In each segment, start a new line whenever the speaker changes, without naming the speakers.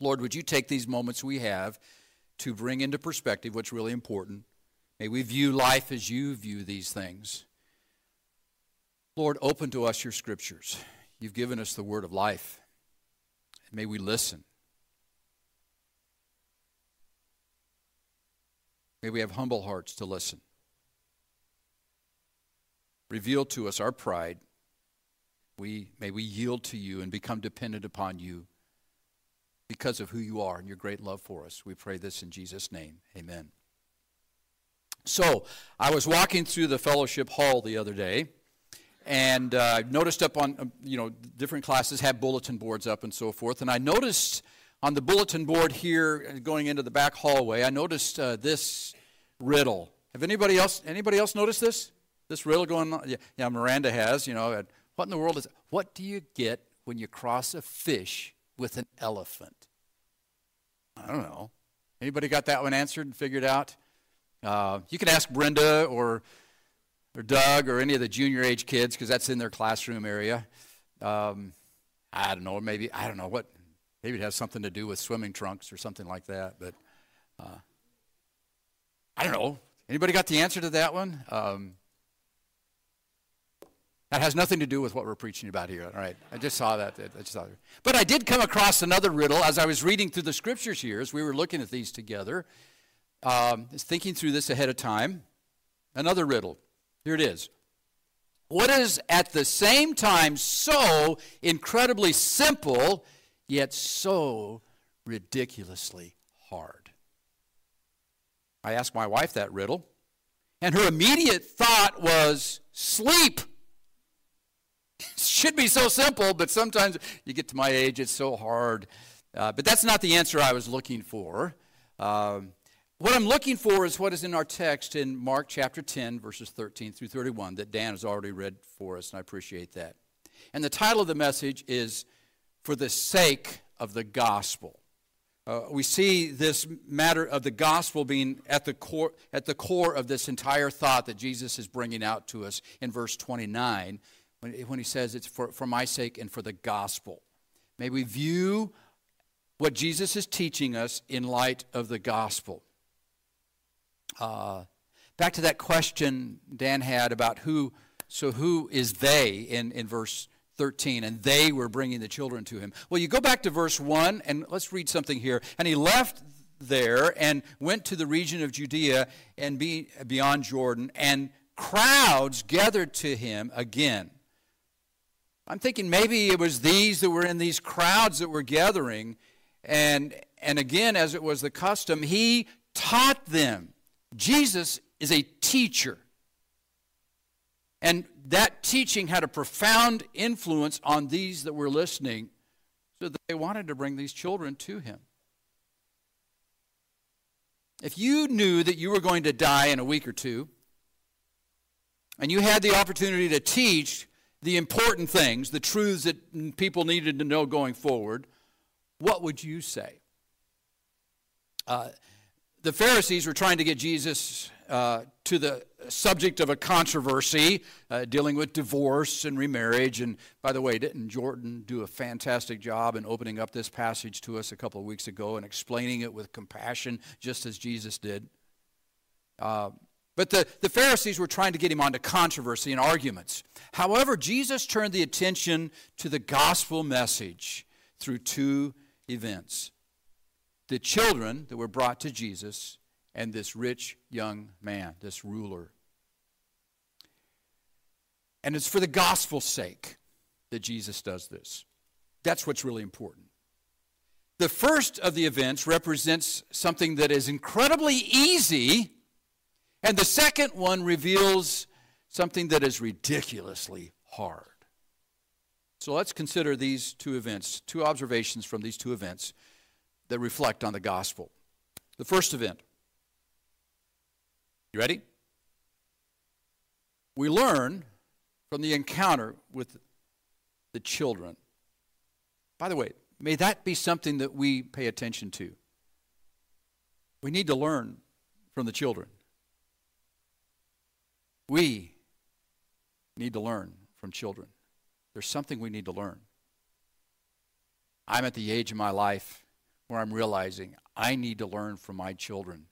Lord, would you take these moments we have to bring into perspective what's really important? May we view life as you view these things. Lord, open to us your scriptures. You've given us the word of life. May we listen. May we have humble hearts to listen. Reveal to us our pride. We, may we yield to you and become dependent upon you because of who you are and your great love for us. We pray this in Jesus' name. Amen. So, I was walking through the fellowship hall the other day and uh, noticed up on, um, you know, different classes have bulletin boards up and so forth. And I noticed on the bulletin board here, uh, going into the back hallway, I noticed uh, this riddle. Have anybody else anybody else noticed this? This riddle going on? Yeah, yeah, Miranda has. You know, what in the world is? What do you get when you cross a fish with an elephant? I don't know. Anybody got that one answered and figured out? Uh, you can ask Brenda or or Doug or any of the junior age kids because that's in their classroom area. Um, I don't know. Maybe I don't know what. Maybe it has something to do with swimming trunks or something like that. But uh, I don't know. Anybody got the answer to that one? Um, that has nothing to do with what we're preaching about here. All right, I just saw that. I just saw that. But I did come across another riddle as I was reading through the scriptures here, as we were looking at these together, um, thinking through this ahead of time. Another riddle. Here it is. What is at the same time so incredibly simple, yet so ridiculously hard? I asked my wife that riddle, and her immediate thought was sleep. Should be so simple, but sometimes you get to my age, it's so hard. Uh, but that's not the answer I was looking for. Um, what I'm looking for is what is in our text in Mark chapter 10, verses 13 through 31, that Dan has already read for us, and I appreciate that. And the title of the message is For the Sake of the Gospel. Uh, we see this matter of the gospel being at the, core, at the core of this entire thought that Jesus is bringing out to us in verse 29 when, when he says it's for, for my sake and for the gospel. May we view what Jesus is teaching us in light of the gospel. Uh, back to that question Dan had about who, so who is they in, in verse 13, and they were bringing the children to him. Well, you go back to verse 1, and let's read something here. And he left there and went to the region of Judea and be, beyond Jordan, and crowds gathered to him again. I'm thinking maybe it was these that were in these crowds that were gathering, and, and again, as it was the custom, he taught them. Jesus is a teacher. And that teaching had a profound influence on these that were listening, so that they wanted to bring these children to him. If you knew that you were going to die in a week or two, and you had the opportunity to teach the important things, the truths that people needed to know going forward, what would you say? Uh, the Pharisees were trying to get Jesus uh, to the subject of a controversy uh, dealing with divorce and remarriage. And by the way, didn't Jordan do a fantastic job in opening up this passage to us a couple of weeks ago and explaining it with compassion, just as Jesus did? But the, the Pharisees were trying to get him onto controversy and arguments. However, Jesus turned the attention to the gospel message through two events the children that were brought to Jesus and this rich young man, this ruler. And it's for the gospel's sake that Jesus does this. That's what's really important. The first of the events represents something that is incredibly easy, and the second one reveals something that is ridiculously hard. So let's consider these two events, two observations from these two events that reflect on the gospel. The first event. You ready? We learn from the encounter with the children. By the way, may that be something that we pay attention to. We need to learn from the children. We need to learn from children. There's something we need to learn. I'm at the age of my life where I'm realizing I need to learn from my children.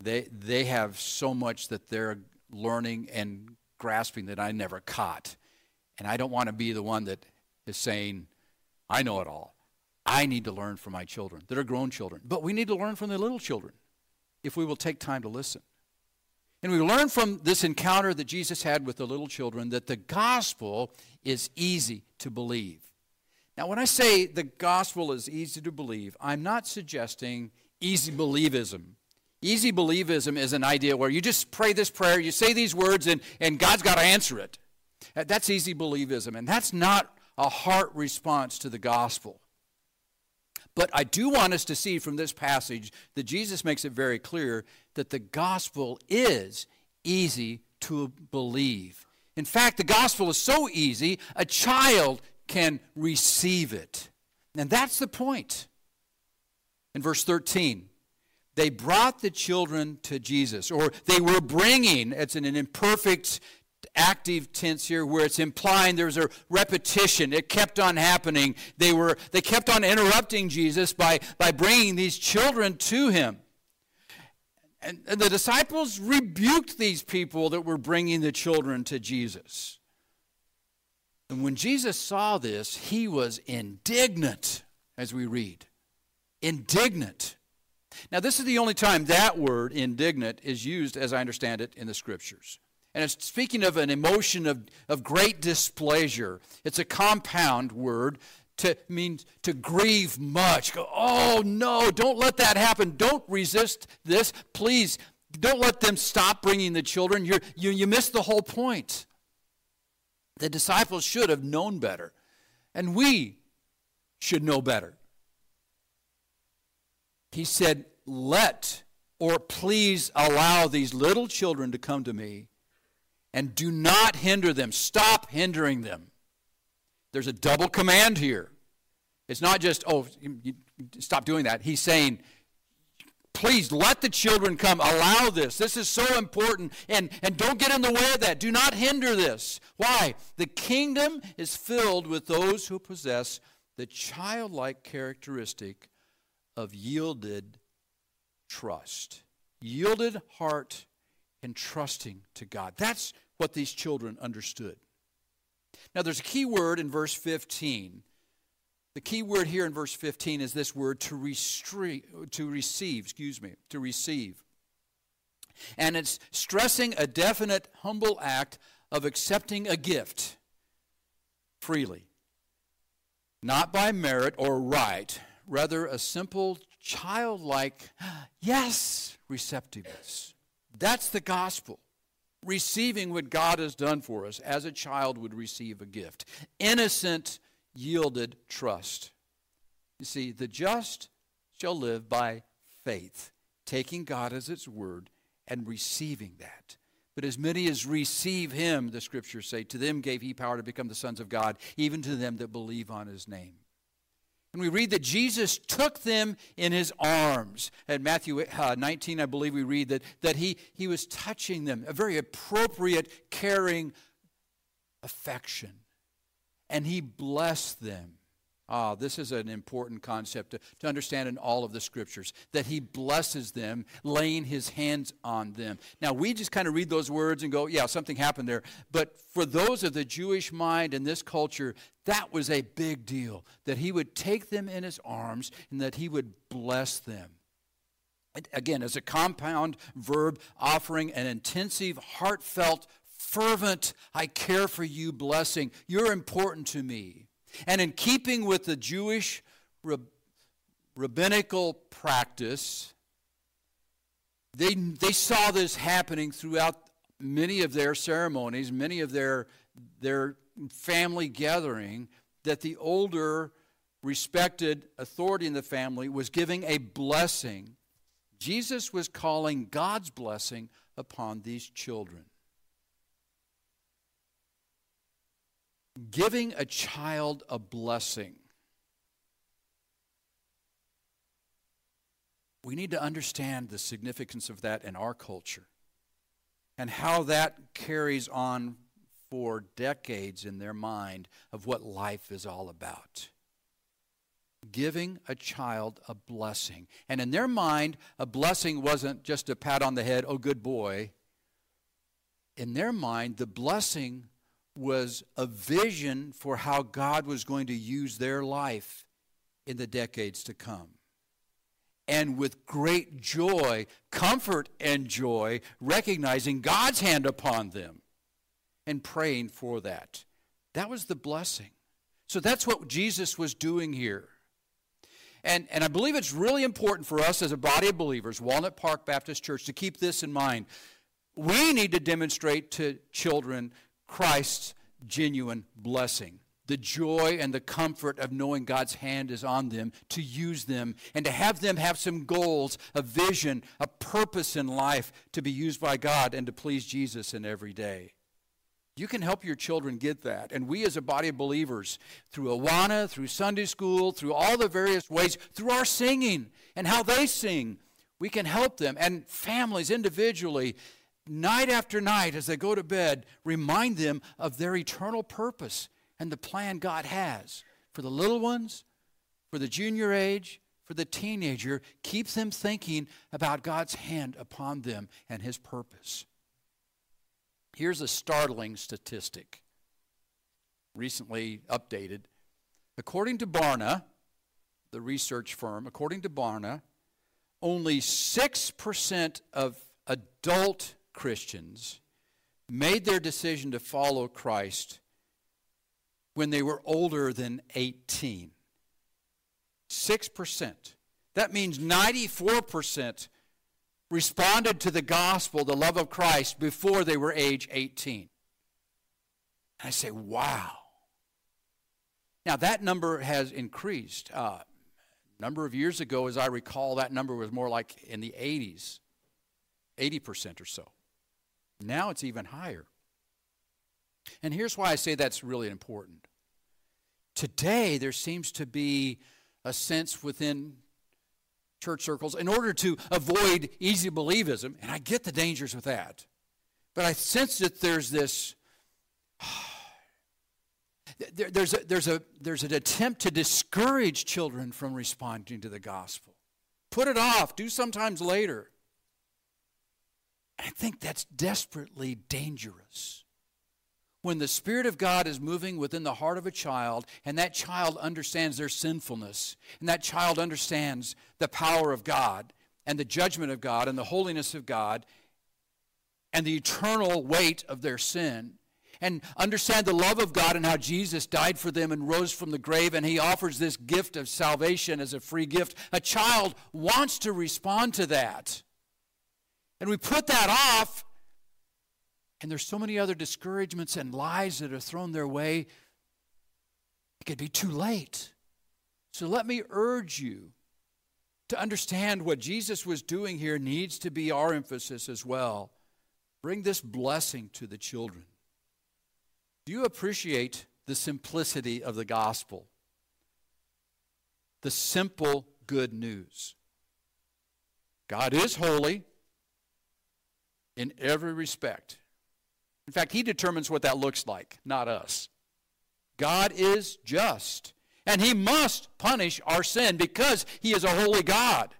They, they have so much that they're learning and grasping that I never caught. And I don't want to be the one that is saying, I know it all. I need to learn from my children that are grown children. But we need to learn from the little children if we will take time to listen. And we learn from this encounter that Jesus had with the little children that the gospel is easy to believe. Now, when I say the gospel is easy to believe, I'm not suggesting easy believism. Easy believism is an idea where you just pray this prayer, you say these words, and, and God's got to answer it. That's easy believism, and that's not a heart response to the gospel. But I do want us to see from this passage that Jesus makes it very clear that the gospel is easy to believe. In fact, the gospel is so easy, a child can receive it. And that's the point. In verse 13, they brought the children to Jesus, or they were bringing, it's in an imperfect active tense here where it's implying there's a repetition. It kept on happening. They were they kept on interrupting jesus by by bringing these children to him. And, and the disciples rebuked these people that were bringing the children to jesus. And when jesus saw this he was indignant as we read. Indignant. Now this is the only time that word indignant is used as i understand it in the scriptures and it's speaking of an emotion of, of great displeasure. It's a compound word to means to grieve much. Go, oh no, don't let that happen. Don't resist this. Please don't let them stop bringing the children. You're, you, you missed the whole point. The disciples should have known better. And we should know better. He said, Let or please allow these little children to come to me and do not hinder them. Stop hindering them. There's a double command here. It's not just, oh, stop doing that. He's saying, please let the children come. Allow this. This is so important. And, and don't get in the way of that. Do not hinder this. Why? The kingdom is filled with those who possess the childlike characteristic of yielded trust. Yielded heart and trusting to God. That's what these children understood. Now, there's a key word in verse 15. The key word here in verse 15 is this word to, to receive, excuse me, to receive. And it's stressing a definite, humble act of accepting a gift freely. Not by merit or right, rather a simple, childlike, yes, receptiveness. That's the gospel receiving what God has done for us as a child would receive a gift. Innocent, yielded trust. You see, the just shall live by faith, taking God as its word and receiving that. But as many as receive him, the scriptures say, to them gave he power to become the sons of God, even to them that believe on his name. And we read that Jesus took them in his arms. At Matthew uh, 19, I believe we read that, that he, he was touching them, a very appropriate, caring affection. And he blessed them. Ah, this is an important concept to, to understand in all of the scriptures that he blesses them, laying his hands on them. Now, we just kind of read those words and go, yeah, something happened there. But for those of the Jewish mind in this culture, that was a big deal that he would take them in his arms and that he would bless them. Again, as a compound verb offering an intensive, heartfelt, fervent, I care for you blessing. You're important to me. And in keeping with the Jewish rab- rabbinical practice, they, they saw this happening throughout many of their ceremonies, many of their, their family gathering, that the older, respected authority in the family was giving a blessing. Jesus was calling God's blessing upon these children. Giving a child a blessing. We need to understand the significance of that in our culture and how that carries on for decades in their mind of what life is all about. giving a child a blessing. And in their mind, a blessing wasn't just a pat on the head, oh, good boy. In their mind, the blessing was a vision for how God was going to use their life in the decades to come. And with great joy, comfort, and joy, recognizing God's hand upon them and praying for that. That was the blessing. So that's what Jesus was doing here. And, and I believe it's really important for us as a body of believers, Walnut Park Baptist Church, to keep this in mind. We need to demonstrate to children Christ's genuine blessing the joy and the comfort of knowing God's hand is on them to use them and to have them have some goals, a vision, a purpose in life to be used by God and to please Jesus in every day. You can help your children get that. And we, as a body of believers, through Awana, through Sunday school, through all the various ways, through our singing and how they sing, we can help them. And families individually, night after night, as they go to bed, remind them of their eternal purpose and the plan God has for the little ones, for the junior age, for the teenager. Keep them thinking about God's hand upon them and His purpose. Here's a startling statistic, recently updated. According to Barna, the research firm, according to Barna, only 6% of adult Christians made their decision to follow Christ when they were older than 18. 6%. That means 94% responded to the gospel, the love of Christ, before they were age 18. And I say, wow. Now, that number has increased. Uh, a number of years ago, as I recall, that number was more like in the 80s, 80% or so. Now it's even higher. And here's why I say that's really important. Today, there seems to be a sense within church circles in order to avoid easy believism, and I get the dangers with that. But I sense that there's this. There, there's, a, there's, a, there's an attempt to discourage children from responding to the gospel. Put it off, do sometimes later. I think that's desperately dangerous when the Spirit of God is moving within the heart of a child, and that child understands their sinfulness, and that child understands the power of God, and the judgment of God, and the holiness of God, and the eternal weight of their sin, and understand the love of God and how Jesus died for them and rose from the grave, and He offers this gift of salvation as a free gift, a child wants to respond to that. And we put that off and there's so many other discouragements and lies that are thrown their way, it could be too late. So let me urge you to understand what Jesus was doing here needs to be our emphasis as well. Bring this blessing to the children. Do you appreciate the simplicity of the gospel? The simple good news. God is holy in every respect. In fact, He determines what that looks like, not us. God is just, and He must punish our sin because He is a holy God.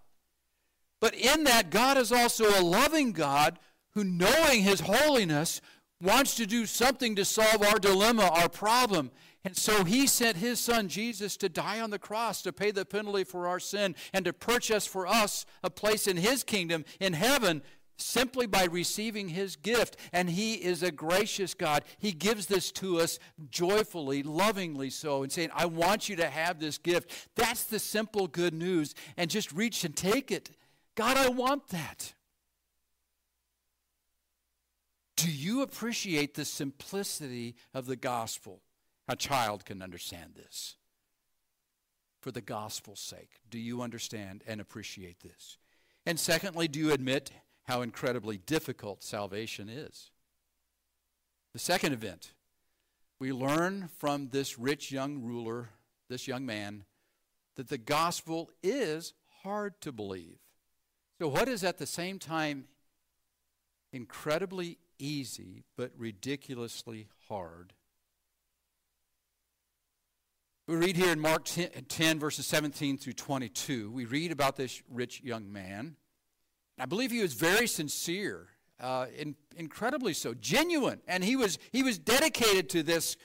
But in that, God is also a loving God who, knowing His holiness, wants to do something to solve our dilemma, our problem. And so he sent his son Jesus to die on the cross to pay the penalty for our sin and to purchase for us a place in his kingdom in heaven simply by receiving his gift. And he is a gracious God. He gives this to us joyfully, lovingly so, and saying, I want you to have this gift. That's the simple good news. And just reach and take it. God, I want that. Do you appreciate the simplicity of the gospel? A child can understand this. For the gospel's sake, do you understand and appreciate this? And secondly, do you admit how incredibly difficult salvation is. The second event, we learn from this rich young ruler, this young man, that the gospel is hard to believe. So, what is at the same time incredibly easy but ridiculously hard? We read here in Mark 10, 10, verses 17 through 22, we read about this rich young man. I believe he was very sincere, uh, in, incredibly so, genuine, and he was, he was dedicated to this.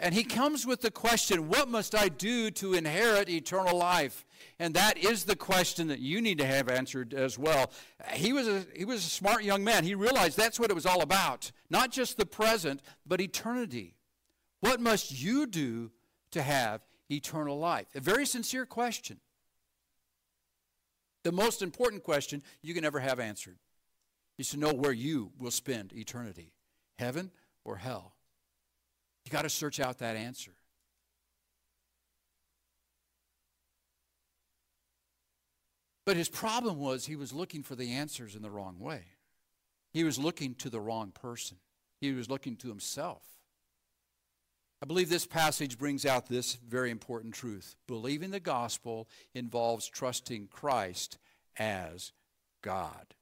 And he comes with the question, What must I do to inherit eternal life? And that is the question that you need to have answered as well. He was a, he was a smart young man. He realized that's what it was all about not just the present, but eternity. What must you do to have eternal life? A very sincere question. The most important question you can ever have answered is to know where you will spend eternity heaven or hell. You got to search out that answer. But his problem was he was looking for the answers in the wrong way. He was looking to the wrong person, he was looking to himself. I believe this passage brings out this very important truth. Believing the gospel involves trusting Christ as God.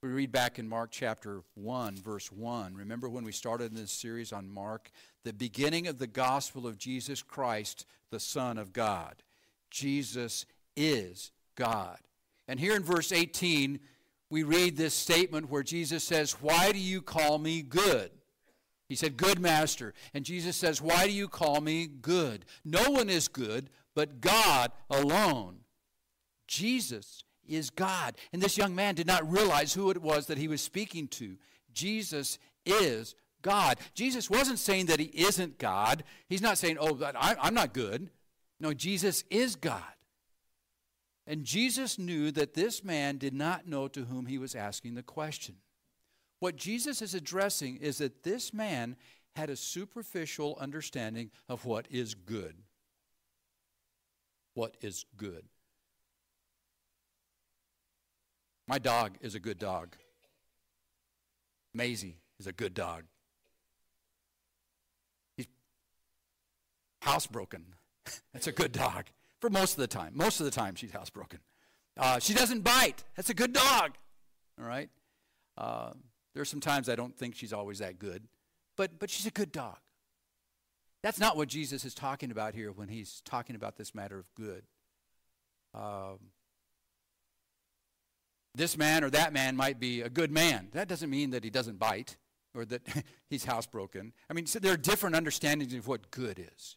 We read back in Mark chapter 1, verse 1. Remember when we started this series on Mark? The beginning of the gospel of Jesus Christ, the Son of God. Jesus is God. And here in verse 18, we read this statement where Jesus says, Why do you call me good? He said, Good master. And Jesus says, Why do you call me good? No one is good but God alone. Jesus is God. And this young man did not realize who it was that he was speaking to. Jesus is God. Jesus wasn't saying that he isn't God. He's not saying, Oh, I'm not good. No, Jesus is God. And Jesus knew that this man did not know to whom he was asking the question. What Jesus is addressing is that this man had a superficial understanding of what is good. What is good? My dog is a good dog. Maisie is a good dog. He's housebroken. That's a good dog for most of the time. Most of the time, she's housebroken. Uh, she doesn't bite. That's a good dog. All right. Uh, there are some times I don't think she's always that good, but but she's a good dog. That's not what Jesus is talking about here when he's talking about this matter of good. Um, this man or that man might be a good man. That doesn't mean that he doesn't bite or that he's housebroken. I mean, so there are different understandings of what good is.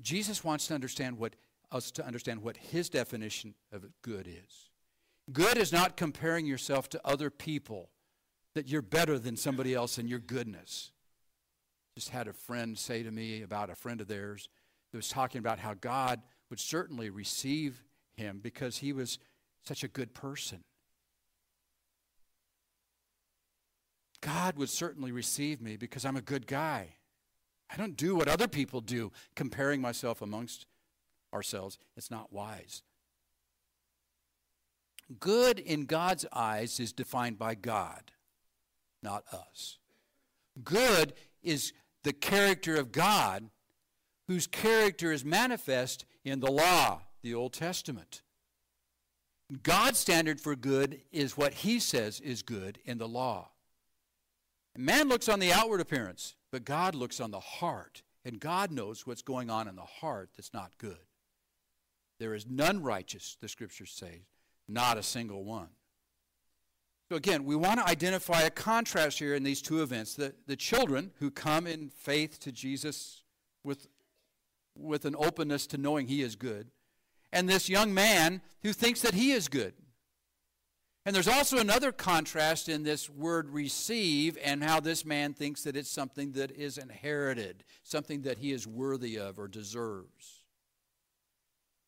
Jesus wants to understand what us to understand what his definition of good is. Good is not comparing yourself to other people, that you're better than somebody else in your goodness. Just had a friend say to me about a friend of theirs that was talking about how God would certainly receive him because he was such a good person. God would certainly receive me because I'm a good guy. I don't do what other people do, comparing myself amongst ourselves. It's not wise. Good in God's eyes is defined by God, not us. Good is the character of God, whose character is manifest in the law, the Old Testament. God's standard for good is what he says is good in the law. Man looks on the outward appearance, but God looks on the heart, and God knows what's going on in the heart that's not good. There is none righteous, the scriptures say, not a single one. So again, we want to identify a contrast here in these two events. The, the children who come in faith to Jesus with, with an openness to knowing he is good, and this young man who thinks that he is good. And there's also another contrast in this word receive and how this man thinks that it's something that is inherited, something that he is worthy of or deserves.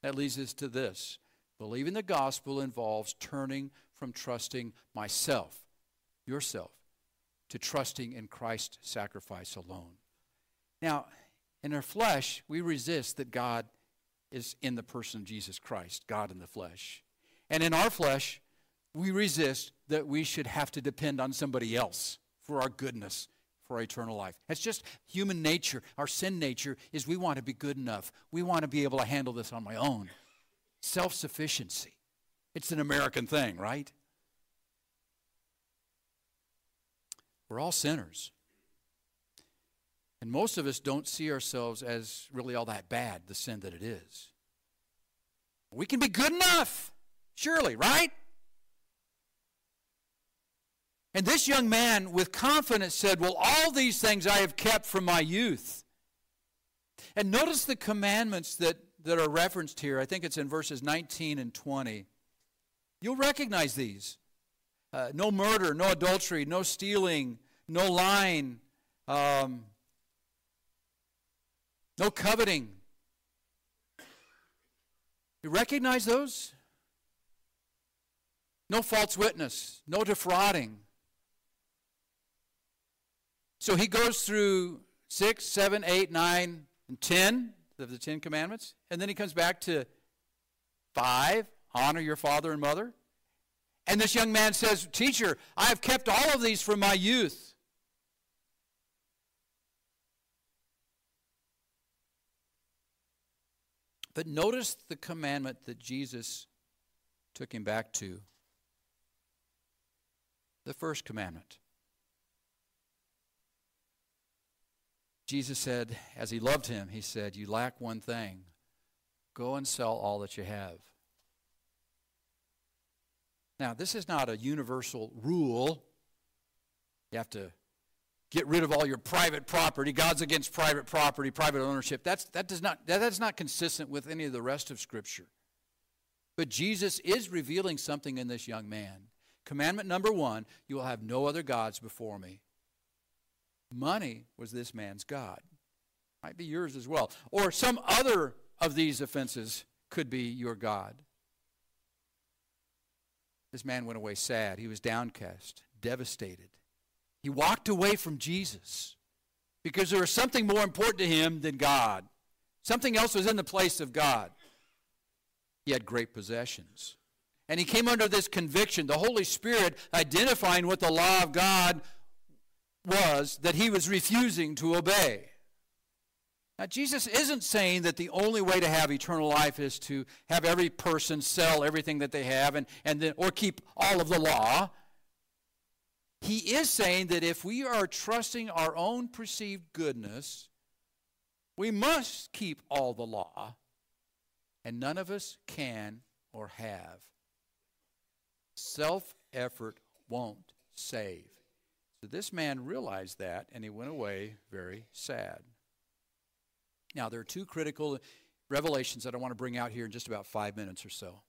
That leads us to this believing the gospel involves turning from trusting myself, yourself, to trusting in Christ's sacrifice alone. Now, in our flesh, we resist that God is in the person of Jesus Christ, God in the flesh. And in our flesh, we resist that we should have to depend on somebody else for our goodness, for our eternal life. It's just human nature. Our sin nature is we want to be good enough. We want to be able to handle this on my own. Self sufficiency. It's an American thing, right? We're all sinners. And most of us don't see ourselves as really all that bad, the sin that it is. We can be good enough, surely, right? And this young man with confidence said, Well, all these things I have kept from my youth. And notice the commandments that, that are referenced here. I think it's in verses 19 and 20. You'll recognize these uh, no murder, no adultery, no stealing, no lying, um, no coveting. You recognize those? No false witness, no defrauding. So he goes through six, seven, eight, nine, and ten of the Ten Commandments, and then he comes back to five honor your father and mother. And this young man says, Teacher, I have kept all of these from my youth. But notice the commandment that Jesus took him back to the first commandment. Jesus said, as he loved him, he said, You lack one thing. Go and sell all that you have. Now, this is not a universal rule. You have to get rid of all your private property. God's against private property, private ownership. That's, that does not, that, that's not consistent with any of the rest of Scripture. But Jesus is revealing something in this young man. Commandment number one you will have no other gods before me. Money was this man's God. Might be yours as well. Or some other of these offenses could be your God. This man went away sad. He was downcast, devastated. He walked away from Jesus because there was something more important to him than God. Something else was in the place of God. He had great possessions. And he came under this conviction, the Holy Spirit identifying what the law of God was that he was refusing to obey. Now, Jesus isn't saying that the only way to have eternal life is to have every person sell everything that they have and, and then, or keep all of the law. He is saying that if we are trusting our own perceived goodness, we must keep all the law, and none of us can or have. Self effort won't save. This man realized that, and he went away very sad. Now, there are two critical revelations that I want to bring out here in just about five minutes or so.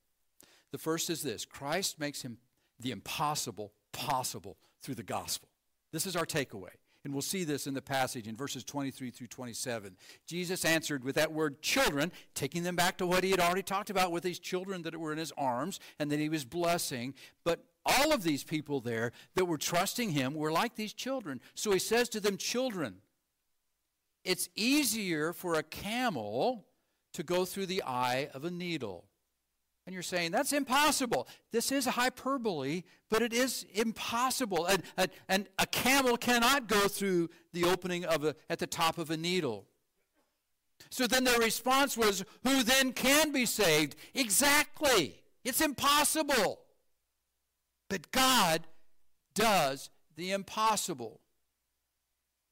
The first is this Christ makes him the impossible possible through the gospel. This is our takeaway. And we'll see this in the passage in verses 23 through 27. Jesus answered with that word children, taking them back to what he had already talked about with these children that were in his arms and that he was blessing. But all of these people there that were trusting him were like these children. So he says to them, Children, it's easier for a camel to go through the eye of a needle. And you're saying, that's impossible. This is a hyperbole, but it is impossible. And, and, and, a camel cannot go through the opening of a, at the top of a needle. So then their response was, who then can be saved? Exactly. It's impossible. But God does the impossible.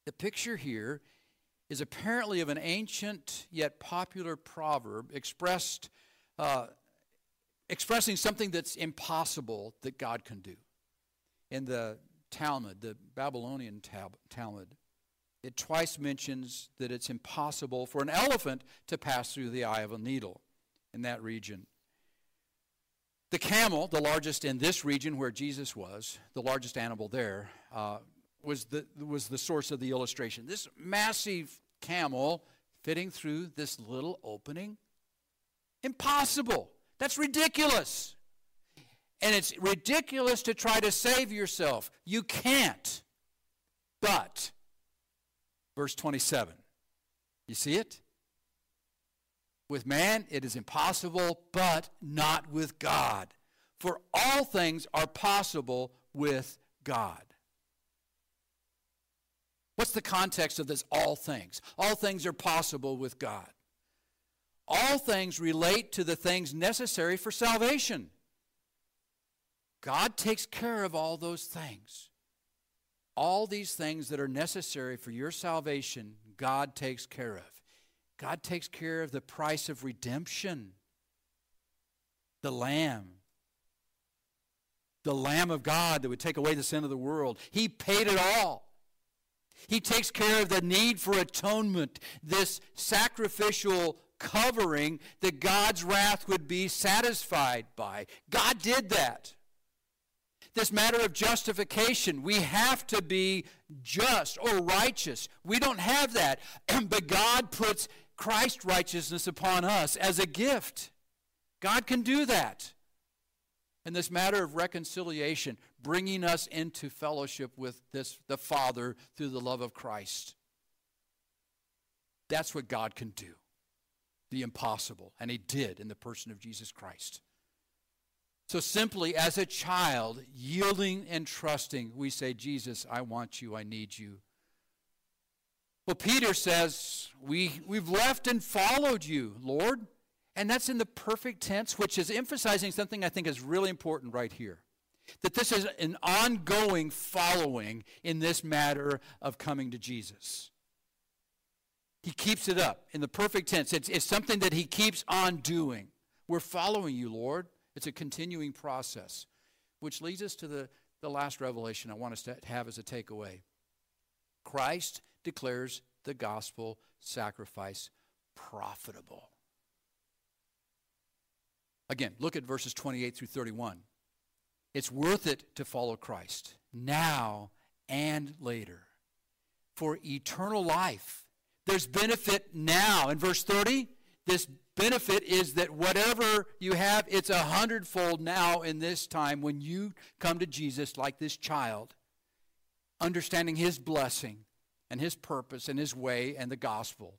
The picture here is apparently of an ancient yet popular proverb expressed, uh, expressing something that's impossible that God can do. In the Talmud, the Babylonian Talmud, it twice mentions that it's impossible for an elephant to pass through the eye of a needle in that region. The camel, the largest in this region where Jesus was, the largest animal there, uh, was the, was the source of the illustration. This massive camel fitting through this little opening? Impossible. That's ridiculous. And it's ridiculous to try to save yourself. You can't. But, verse 27, you see it? With man, it is impossible, but not with God. For all things are possible with God. What's the context of this all things? All things are possible with God. All things relate to the things necessary for salvation. God takes care of all those things. all these things that are necessary for your salvation, God takes care of. God takes care of the price of redemption, the Lamb. The Lamb of God that would take away the sin of the world. He paid it all. He takes care of the need for atonement, this sacrificial covering that God's wrath would be satisfied by. God did that. This matter of justification, we have to be just or righteous. We don't have that. but God puts Christ's righteousness upon us as a gift. God can do that. And this matter of reconciliation, bringing us into fellowship with this, the Father through the love of Christ. That's what God can do the impossible. And He did in the person of Jesus Christ. So, simply as a child, yielding and trusting, we say, Jesus, I want you, I need you. Well, Peter says, we, We've left and followed you, Lord. And that's in the perfect tense, which is emphasizing something I think is really important right here. That this is an ongoing following in this matter of coming to Jesus. He keeps it up in the perfect tense. It's, it's something that he keeps on doing. We're following you, Lord. It's a continuing process, which leads us to the, the last revelation I want us to have as a takeaway. Christ declares the gospel sacrifice profitable. Again, look at verses 28 through 31. It's worth it to follow Christ now and later for eternal life. There's benefit now. In verse 30, this benefit is that whatever you have, it's a hundredfold now in this time when you come to Jesus like this child, understanding his blessing and his purpose and his way and the gospel.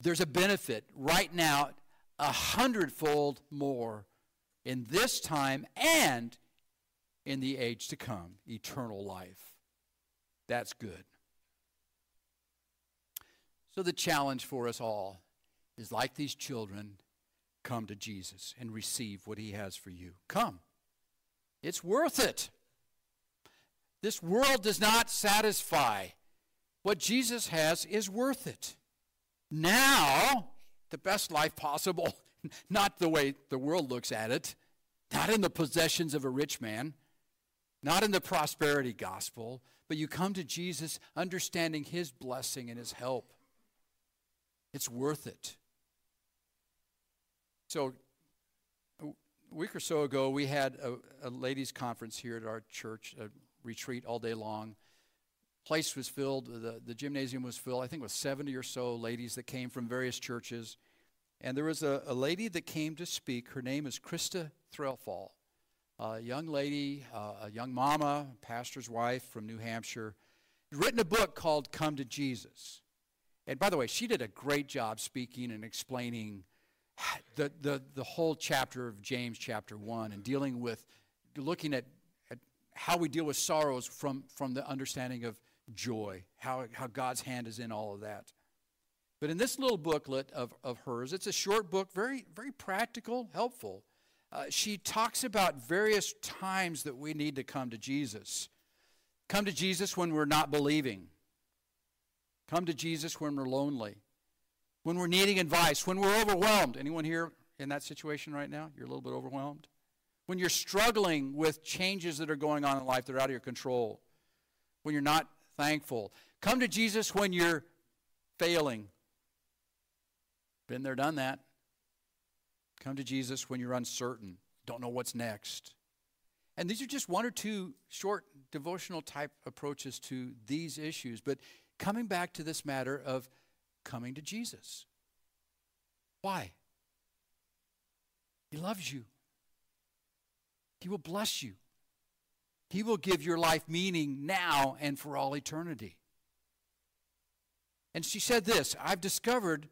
There's a benefit right now, a hundredfold more in this time and in the age to come, eternal life. That's good. So, the challenge for us all is like these children, come to Jesus and receive what he has for you. Come. It's worth it. This world does not satisfy. What Jesus has is worth it. Now, the best life possible, not the way the world looks at it, not in the possessions of a rich man, not in the prosperity gospel, but you come to Jesus understanding his blessing and his help. It's worth it. So, a week or so ago, we had a, a ladies' conference here at our church, a retreat all day long. Place was filled, the, the gymnasium was filled, I think it was 70 or so ladies that came from various churches. And there was a, a lady that came to speak. Her name is Krista Threlfall, a young lady, uh, a young mama, pastor's wife from New Hampshire, written a book called Come to Jesus. And by the way, she did a great job speaking and explaining the, the, the whole chapter of James, chapter 1, and dealing with, looking at how we deal with sorrows from, from the understanding of joy, how, how God's hand is in all of that. But in this little booklet of, of hers, it's a short book, very, very practical, helpful. Uh, she talks about various times that we need to come to Jesus. Come to Jesus when we're not believing. Come to Jesus when we're lonely when we're needing advice, when we're overwhelmed. Anyone here in that situation right now? You're a little bit overwhelmed? When you're struggling with changes that are going on in life that are out of your control, when you're not thankful. Come to Jesus when you're failing. Been there, done that. Come to Jesus when you're uncertain, don't know what's next. And these are just one or two short devotional type approaches to these issues. But coming back to this matter of coming to Jesus. Why? He loves you. He will bless you. He will give your life meaning now and for all eternity. And she said this I've discovered,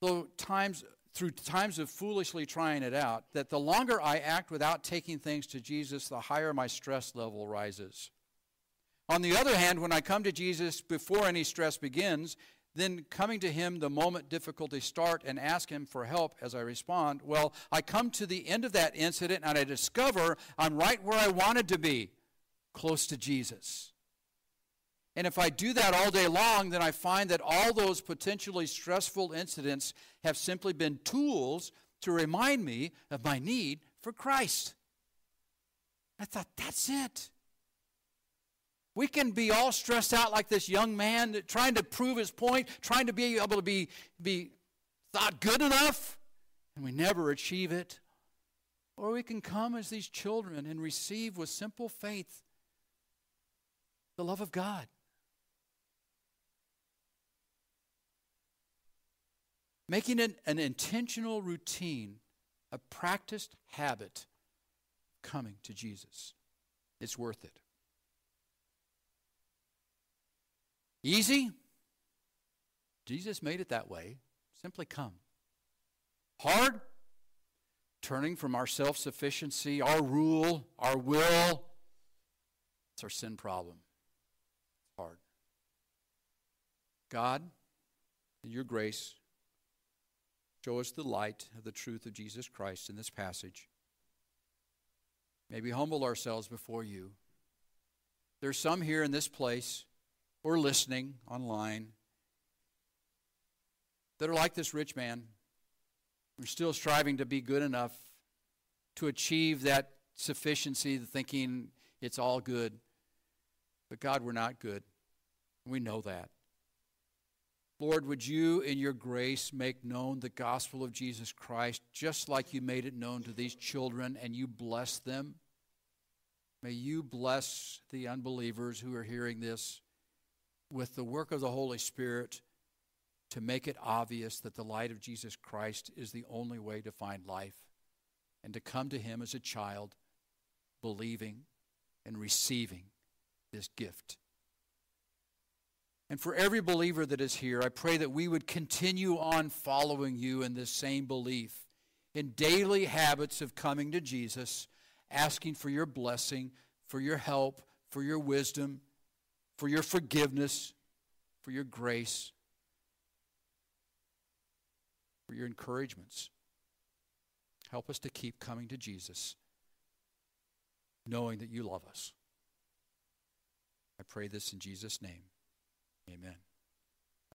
though times through times of foolishly trying it out, that the longer I act without taking things to Jesus, the higher my stress level rises. On the other hand, when I come to Jesus before any stress begins, then coming to him the moment difficulties start and ask him for help as I respond, well, I come to the end of that incident and I discover I'm right where I wanted to be. close to Jesus. And if I do that all day long, then I find that all those potentially stressful incidents have simply been tools to remind me of my need for Christ. I thought, that's it. We can be all stressed out like this young man, trying to prove his point, trying to be able to be, be thought good enough, and we never achieve it. Or we can come as these children and receive with simple faith the love of God. Making it an intentional routine, a practiced habit, coming to Jesus. It's worth it. Easy? Jesus made it that way. Simply come. Hard? Turning from our self sufficiency, our rule, our will. It's our sin problem. It's hard. God, in your grace, show us the light of the truth of Jesus Christ in this passage. May we humble ourselves before you. There's some here in this place or listening online that are like this rich man. We're still striving to be good enough to achieve that sufficiency, thinking it's all good. But God, we're not good. We know that. Lord, would you, in your grace, make known the gospel of Jesus Christ just like you made it known to these children and you bless them? May you bless the unbelievers who are hearing this with the work of the Holy Spirit to make it obvious that the light of Jesus Christ is the only way to find life and to come to Him as a child, believing and receiving this gift. And for every believer that is here, I pray that we would continue on following you in this same belief, in daily habits of coming to Jesus, asking for your blessing, for your help, for your wisdom for your forgiveness, for your grace, for your encouragements. Help us to keep coming to Jesus, knowing that you love us. I pray this in Jesus' name. Amen.